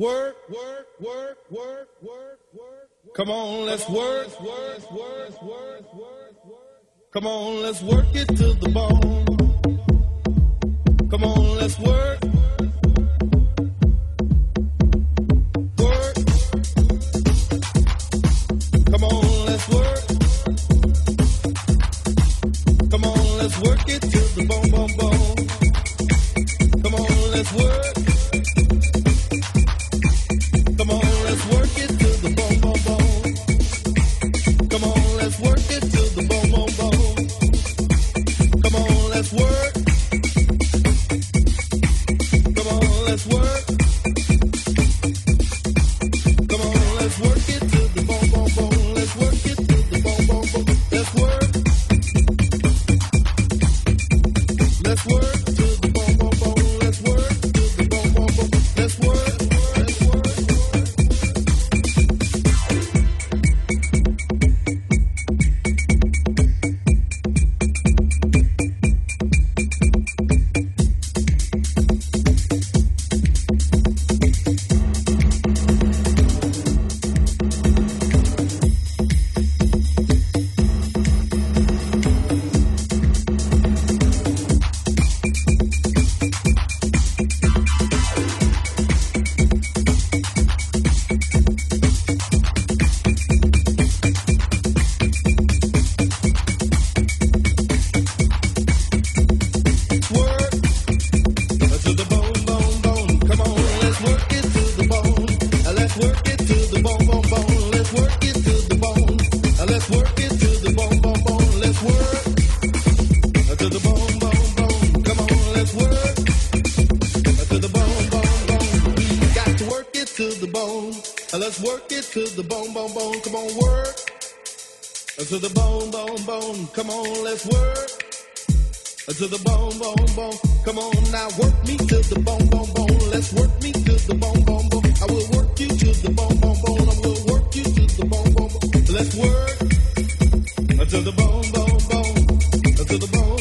Work, work, work, work, work, work. Come on, let's work, work, work, work, work. Come on, let's work it to the bone. Come on, let's work. Uh, to the bone, bone, bone, come on, let's work. Uh, to the bone, bone, bone, come on now, work me to the bone, bone, bone. Let's work me to the bone, bone, bone. I will work you to the bone, bone, bone. I will work you to the bone, bone, bone. Let's work uh, to the bone, bone, bone. To the bone.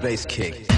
Bass kick.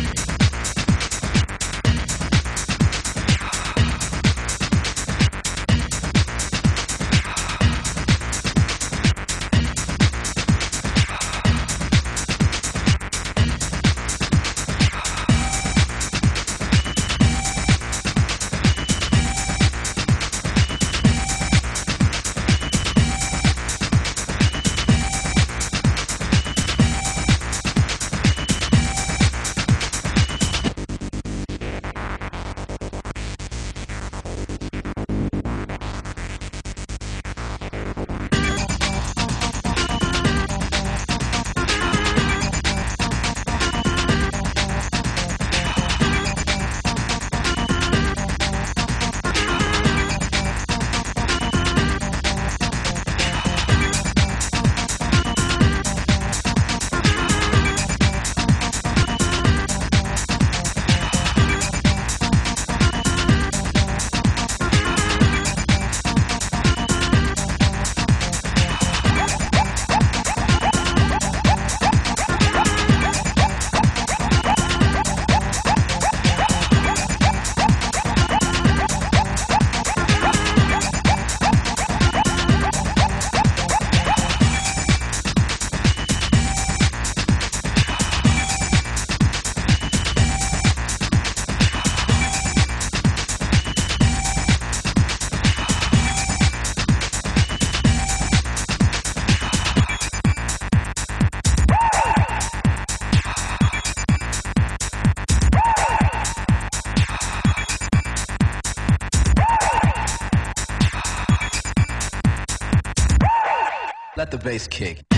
Bass kick.